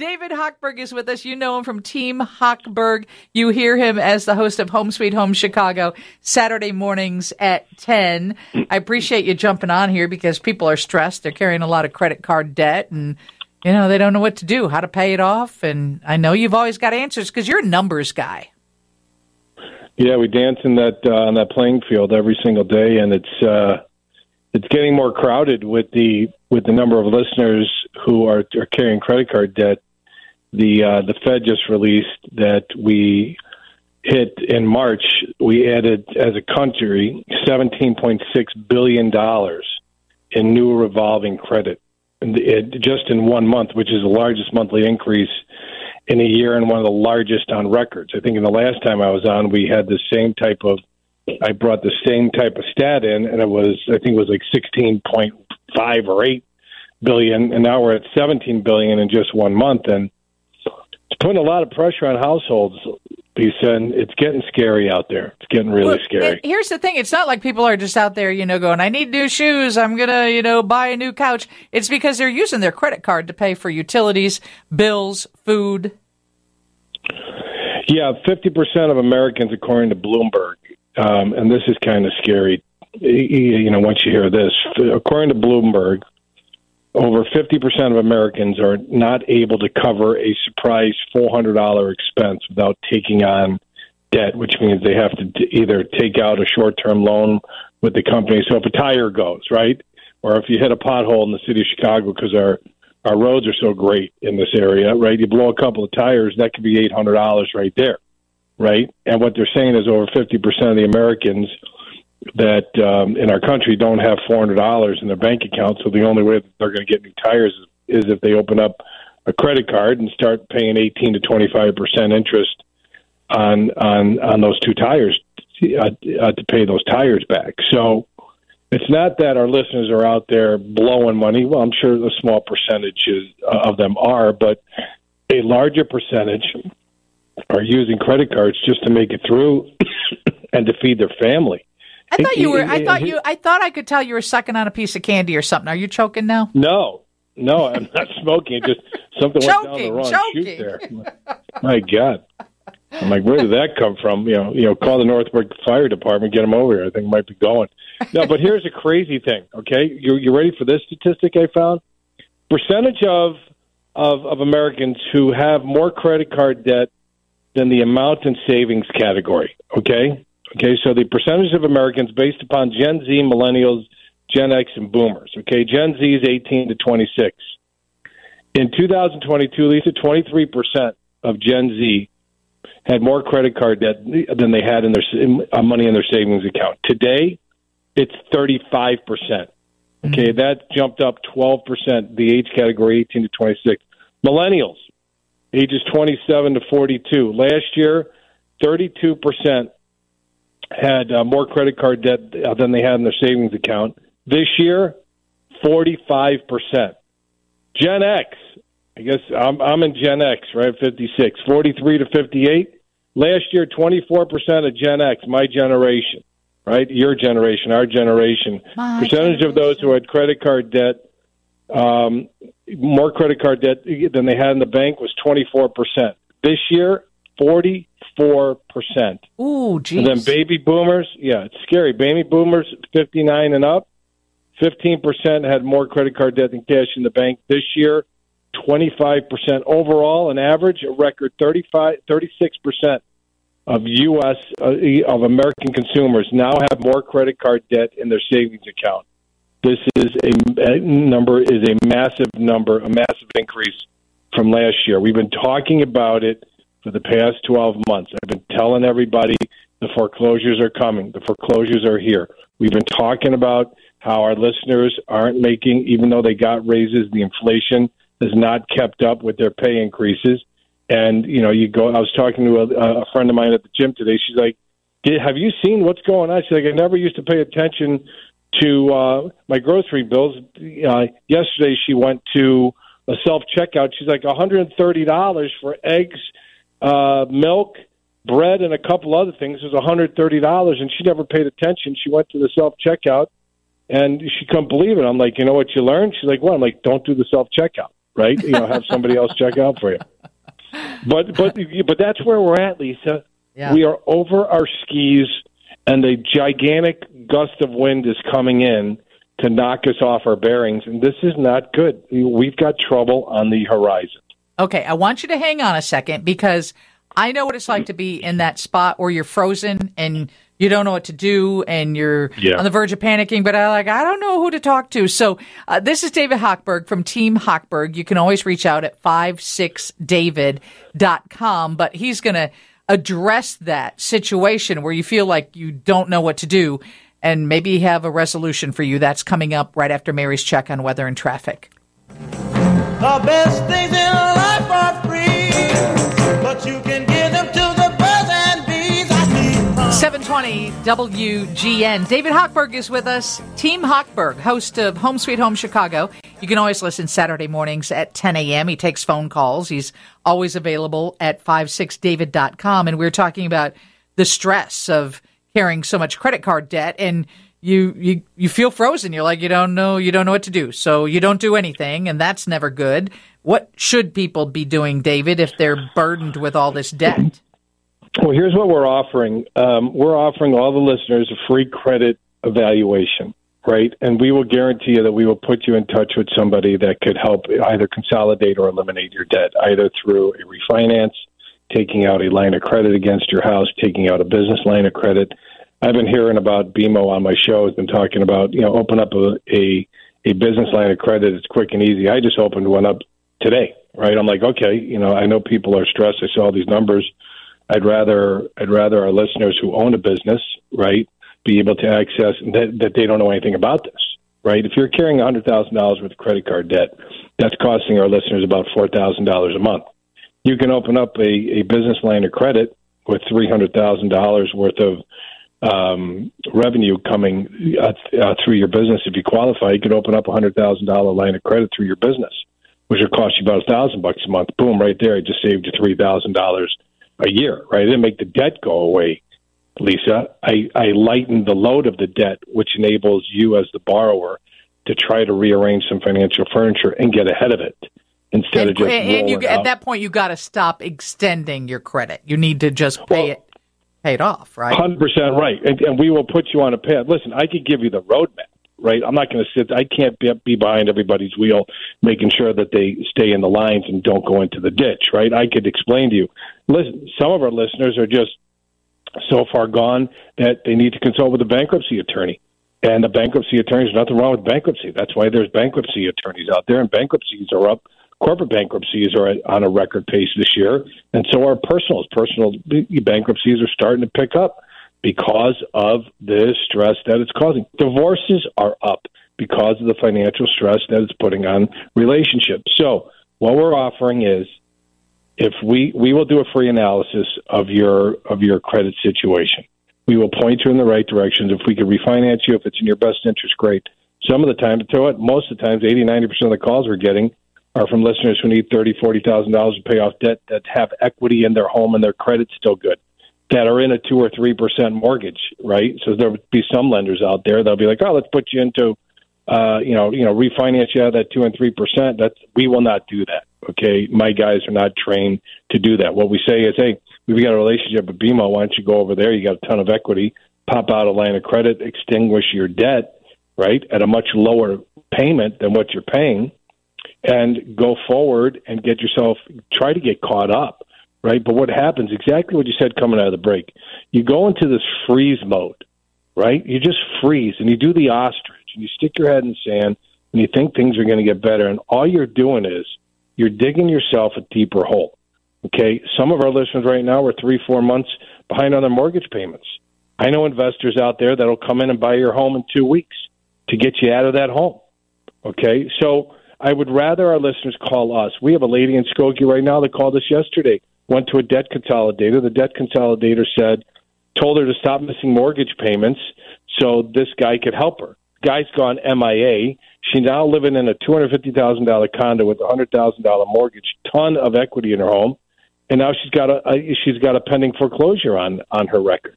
David Hochberg is with us. You know him from Team Hochberg. You hear him as the host of Home Sweet Home Chicago Saturday mornings at 10. I appreciate you jumping on here because people are stressed. They're carrying a lot of credit card debt and you know, they don't know what to do, how to pay it off, and I know you've always got answers because you're a numbers guy. Yeah, we dance in that uh, on that playing field every single day, and it's uh, it's getting more crowded with the with the number of listeners who are, are carrying credit card debt the uh, the Fed just released that we hit in March. We added as a country seventeen point six billion dollars in new revolving credit, it, just in one month, which is the largest monthly increase in a year and one of the largest on records. I think in the last time I was on, we had the same type of. I brought the same type of stat in, and it was I think it was like sixteen point five or eight billion, and now we're at seventeen billion in just one month, and it's putting a lot of pressure on households. He said it's getting scary out there. It's getting really Look, scary. Here's the thing: it's not like people are just out there, you know, going, "I need new shoes. I'm gonna, you know, buy a new couch." It's because they're using their credit card to pay for utilities, bills, food. Yeah, fifty percent of Americans, according to Bloomberg, um, and this is kind of scary. You know, once you hear this, according to Bloomberg, over 50% of Americans are not able to cover a surprise $400 expense without taking on debt, which means they have to either take out a short term loan with the company. So if a tire goes, right? Or if you hit a pothole in the city of Chicago because our, our roads are so great in this area, right? You blow a couple of tires, that could be $800 right there, right? And what they're saying is over 50% of the Americans that um, in our country don't have four hundred dollars in their bank account. So the only way that they're going to get new tires is, is if they open up a credit card and start paying eighteen to twenty five percent interest on on on those two tires uh, uh, to pay those tires back. So it's not that our listeners are out there blowing money. Well, I'm sure a small percentage of them are, but a larger percentage are using credit cards just to make it through and to feed their family. I thought you were. I thought you. I thought I could tell you were sucking on a piece of candy or something. Are you choking now? No, no, I'm not smoking. It Just something choking, went down the wrong choking. chute there. My God, I'm like, where did that come from? You know, you know, call the Northbrook Fire Department, get them over here. I think it might be going. No, but here's a crazy thing. Okay, you you ready for this statistic I found? Percentage of of of Americans who have more credit card debt than the amount in savings category. Okay, Okay, so the percentage of Americans based upon Gen Z, Millennials, Gen X, and Boomers. Okay, Gen Z is 18 to 26. In 2022, at least 23% of Gen Z had more credit card debt than they had in their uh, money in their savings account. Today, it's 35%. Okay, mm-hmm. that jumped up 12%, the age category 18 to 26. Millennials, ages 27 to 42. Last year, 32% had uh, more credit card debt uh, than they had in their savings account. This year, 45%. Gen X, I guess I'm, I'm in Gen X, right? 56. 43 to 58. Last year, 24% of Gen X, my generation, right? Your generation, our generation. My Percentage generation. of those who had credit card debt, um, more credit card debt than they had in the bank was 24%. This year, 40 four percent. Ooh, geez. And then baby boomers, yeah, it's scary. Baby boomers, fifty nine and up, fifteen percent had more credit card debt than cash in the bank this year. Twenty five percent overall, an average, a record 35, 36 percent of U.S. Uh, of American consumers now have more credit card debt in their savings account. This is a, a number is a massive number, a massive increase from last year. We've been talking about it for the past 12 months. I've been telling everybody the foreclosures are coming. The foreclosures are here. We've been talking about how our listeners aren't making, even though they got raises, the inflation has not kept up with their pay increases. And, you know, you go, I was talking to a, a friend of mine at the gym today. She's like, have you seen what's going on? She's like, I never used to pay attention to uh, my grocery bills. Uh, yesterday, she went to a self checkout. She's like, $130 for eggs uh, milk, bread, and a couple other things was $130, and she never paid attention. She went to the self checkout, and she couldn't believe it. I'm like, you know what you learned? She's like, what? I'm like, don't do the self checkout. right? You know, have somebody else check out for you. But but but that's where we're at, Lisa. Yeah. We are over our skis, and a gigantic gust of wind is coming in to knock us off our bearings, and this is not good. We've got trouble on the horizon. Okay, I want you to hang on a second because I know what it's like to be in that spot where you're frozen and you don't know what to do and you're Yeah. on the verge of panicking, but I like I don't know who to talk to. So uh, this is David Hochberg from Team Hochberg. You can always reach out at 56david.com, but he's going to address that situation where you feel like you don't know what to do and maybe have a resolution for you. That's coming up right after Mary's check on weather and traffic. The best things in life Twenty WGN. David Hochberg is with us, Team Hochberg, host of Home Sweet Home Chicago. You can always listen Saturday mornings at 10 a.m. He takes phone calls. He's always available at 56david.com. And we we're talking about the stress of carrying so much credit card debt and you, you, you feel frozen. You're like, you don't know, you don't know what to do. So you don't do anything. And that's never good. What should people be doing, David, if they're burdened with all this debt? Well, here's what we're offering. Um, we're offering all the listeners a free credit evaluation, right? And we will guarantee you that we will put you in touch with somebody that could help either consolidate or eliminate your debt, either through a refinance, taking out a line of credit against your house, taking out a business line of credit. I've been hearing about BMO on my show. Has been talking about you know open up a, a a business line of credit. It's quick and easy. I just opened one up today, right? I'm like, okay, you know, I know people are stressed. I saw all these numbers. I'd rather I'd rather our listeners who own a business, right, be able to access that, that they don't know anything about this, right? If you're carrying hundred thousand dollars worth of credit card debt, that's costing our listeners about four thousand dollars a month. You can open up a, a business line of credit with three hundred thousand dollars worth of um, revenue coming uh, uh, through your business. If you qualify, you could open up a hundred thousand dollar line of credit through your business, which would cost you about a thousand bucks a month. Boom, right there, I just saved you three thousand dollars a year. Right, it didn't make the debt go away, Lisa. I, I lightened the load of the debt, which enables you as the borrower to try to rearrange some financial furniture and get ahead of it instead and, of just and you at that point you got to stop extending your credit. You need to just pay Well- it pay it off, right? Hundred percent right, and, and we will put you on a path. Listen, I could give you the roadmap, right? I'm not going to sit. I can't be, be behind everybody's wheel, making sure that they stay in the lines and don't go into the ditch, right? I could explain to you. Listen, some of our listeners are just so far gone that they need to consult with a bankruptcy attorney. And the bankruptcy attorneys, nothing wrong with bankruptcy. That's why there's bankruptcy attorneys out there, and bankruptcies are up. Corporate bankruptcies are on a record pace this year, and so are personals. Personal bankruptcies are starting to pick up because of the stress that it's causing. Divorces are up because of the financial stress that it's putting on relationships. So, what we're offering is if we we will do a free analysis of your of your credit situation. We will point you in the right directions. If we could refinance you, if it's in your best interest, great. Some of the time, to it, most of the times, 80, 90% of the calls we're getting are from listeners who need thirty, forty thousand dollars to pay off debt that have equity in their home and their credit's still good, that are in a two or three percent mortgage, right? So there would be some lenders out there that'll be like, oh, let's put you into, uh, you know, you know, refinance you out of that two and three percent. That's we will not do that. Okay, my guys are not trained to do that. What we say is, hey, we've got a relationship with BMO. Why don't you go over there? You got a ton of equity. Pop out a line of credit, extinguish your debt, right, at a much lower payment than what you're paying and go forward and get yourself try to get caught up right? But what happens exactly what you said coming out of the break you go into this freeze mode right? You just freeze and you do the ostrich and you stick your head in sand and you think things are going to get better and all you're doing is you're digging yourself a deeper hole okay? Some of our listeners right now are three four months behind on their mortgage payments. I know investors out there that'll come in and buy your home in two weeks to get you out of that home okay? So I would rather our listeners call us. We have a lady in Skokie right now that called us yesterday. Went to a debt consolidator. The debt consolidator said, told her to stop missing mortgage payments so this guy could help her. Guy's gone MIA. She's now living in a two hundred fifty thousand dollar condo with a hundred thousand dollar mortgage, ton of equity in her home, and now she's got a, a she's got a pending foreclosure on on her record.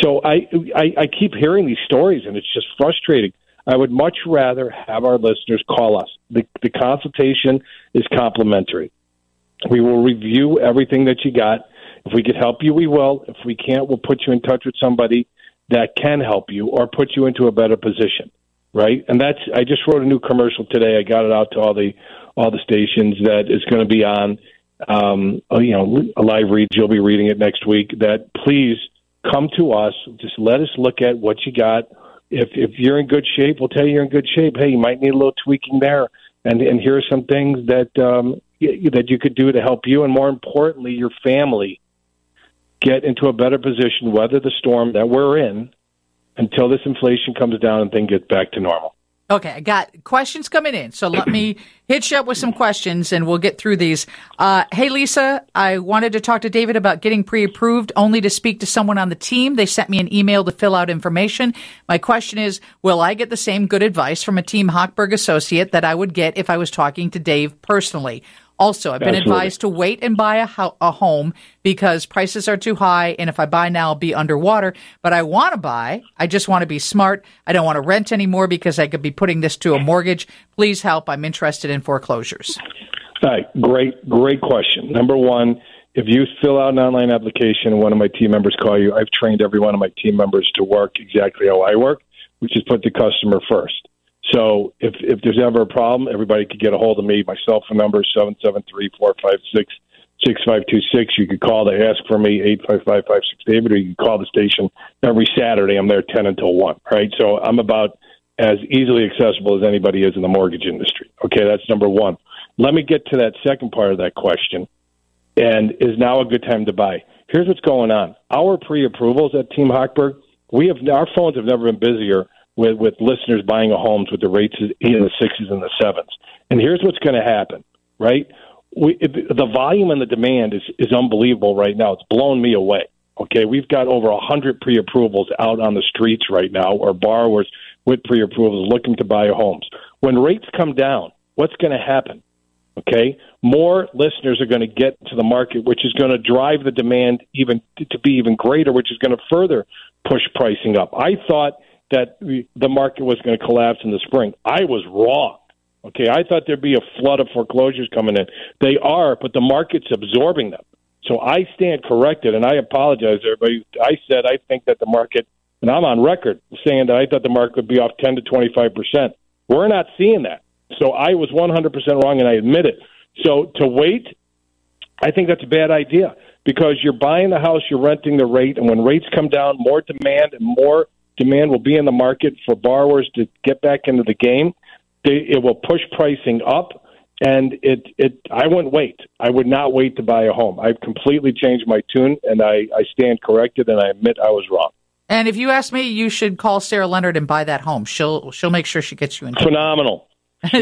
So I, I I keep hearing these stories, and it's just frustrating. I would much rather have our listeners call us. The, the consultation is complimentary. We will review everything that you got. If we could help you, we will. If we can't, we'll put you in touch with somebody that can help you or put you into a better position. Right? And that's I just wrote a new commercial today. I got it out to all the all the stations that is going to be on um, oh, you know, a live read. You'll be reading it next week. That please come to us. Just let us look at what you got. If if you're in good shape, we'll tell you you're in good shape. Hey, you might need a little tweaking there, and and here are some things that um, that you could do to help you, and more importantly, your family get into a better position, weather the storm that we're in, until this inflation comes down and things get back to normal. Okay, I got questions coming in. So let me hit you up with some questions and we'll get through these. Uh, hey, Lisa, I wanted to talk to David about getting pre approved only to speak to someone on the team. They sent me an email to fill out information. My question is Will I get the same good advice from a Team Hochberg associate that I would get if I was talking to Dave personally? Also, I've been Absolutely. advised to wait and buy a, ho- a home because prices are too high, and if I buy now, I'll be underwater. But I want to buy. I just want to be smart. I don't want to rent anymore because I could be putting this to a mortgage. Please help. I'm interested in foreclosures. All right, great, great question. Number one, if you fill out an online application and one of my team members call you, I've trained every one of my team members to work exactly how I work, which is put the customer first. So if if there's ever a problem, everybody could get a hold of me. My cell phone number is seven seven three four five six six five two six. You could call to ask for me eight five five five six David, or you can call the station every Saturday. I'm there ten until one. Right, so I'm about as easily accessible as anybody is in the mortgage industry. Okay, that's number one. Let me get to that second part of that question. And is now a good time to buy? Here's what's going on. Our pre-approvals at Team Hochberg, we have our phones have never been busier with with listeners buying homes with the rates in the sixes and the sevens. And here's what's going to happen, right? We, the volume and the demand is is unbelievable right now. It's blown me away. Okay, we've got over a hundred pre-approvals out on the streets right now, or borrowers with pre-approvals looking to buy homes. When rates come down, what's going to happen? Okay, more listeners are going to get to the market, which is going to drive the demand even to be even greater, which is going to further push pricing up. I thought that the market was going to collapse in the spring. I was wrong. Okay, I thought there'd be a flood of foreclosures coming in. They are, but the market's absorbing them. So I stand corrected, and I apologize, everybody. I said I think that the market, and I'm on record saying that I thought the market would be off 10 to 25 percent. We're not seeing that. So I was 100 percent wrong, and I admit it. So to wait, I think that's a bad idea because you're buying the house, you're renting the rate, and when rates come down, more demand and more demand will be in the market for borrowers to get back into the game. They, it will push pricing up, and it it I wouldn't wait. I would not wait to buy a home. I've completely changed my tune, and I I stand corrected, and I admit I was wrong. And if you ask me, you should call Sarah Leonard and buy that home. She'll she'll make sure she gets you in. Phenomenal.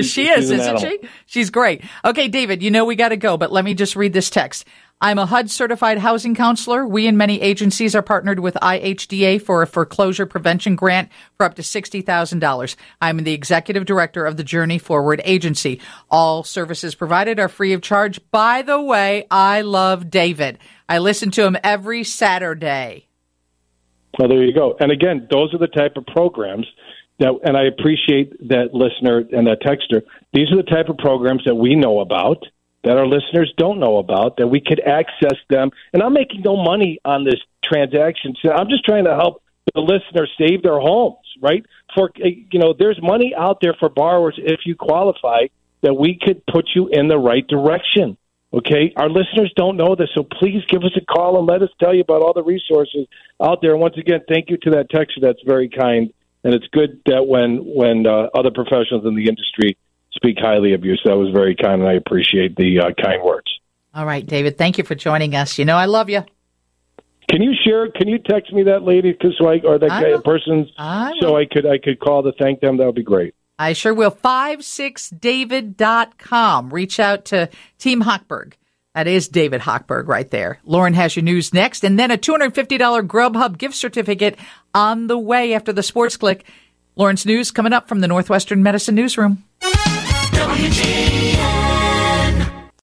She is, isn't animal. she? She's great. Okay, David, you know we got to go, but let me just read this text. I'm a HUD certified housing counselor. We and many agencies are partnered with IHDA for a foreclosure prevention grant for up to $60,000. I'm the executive director of the Journey Forward Agency. All services provided are free of charge. By the way, I love David. I listen to him every Saturday. Well, there you go. And again, those are the type of programs that, and I appreciate that listener and that texter. These are the type of programs that we know about, that our listeners don't know about, that we could access them. And I'm making no money on this transaction. So I'm just trying to help the listener save their homes, right? For eh, you know, there's money out there for borrowers if you qualify that we could put you in the right direction. Okay, our listeners don't know this, so please give us a call and let us tell you about all the resources out there. Once again, thank you to that texter. That's very kind, and it's good that when when uh, other professionals in the industry speak highly of you, so that was very kind, and I appreciate the uh, kind words. All right, David, thank you for joining us. You know I love you. Can you share? Can you text me that lady, cause so I, or that I guy, person's, I so. I could I could call to thank them? That would be great. I sure will. 56david.com. Reach out to Team Hochberg. That is David Hochberg right there. Lauren has your news next, and then a $250 Grubhub gift certificate on the way after the sports click. Lauren's news coming up from the Northwestern Medicine Newsroom. WGN.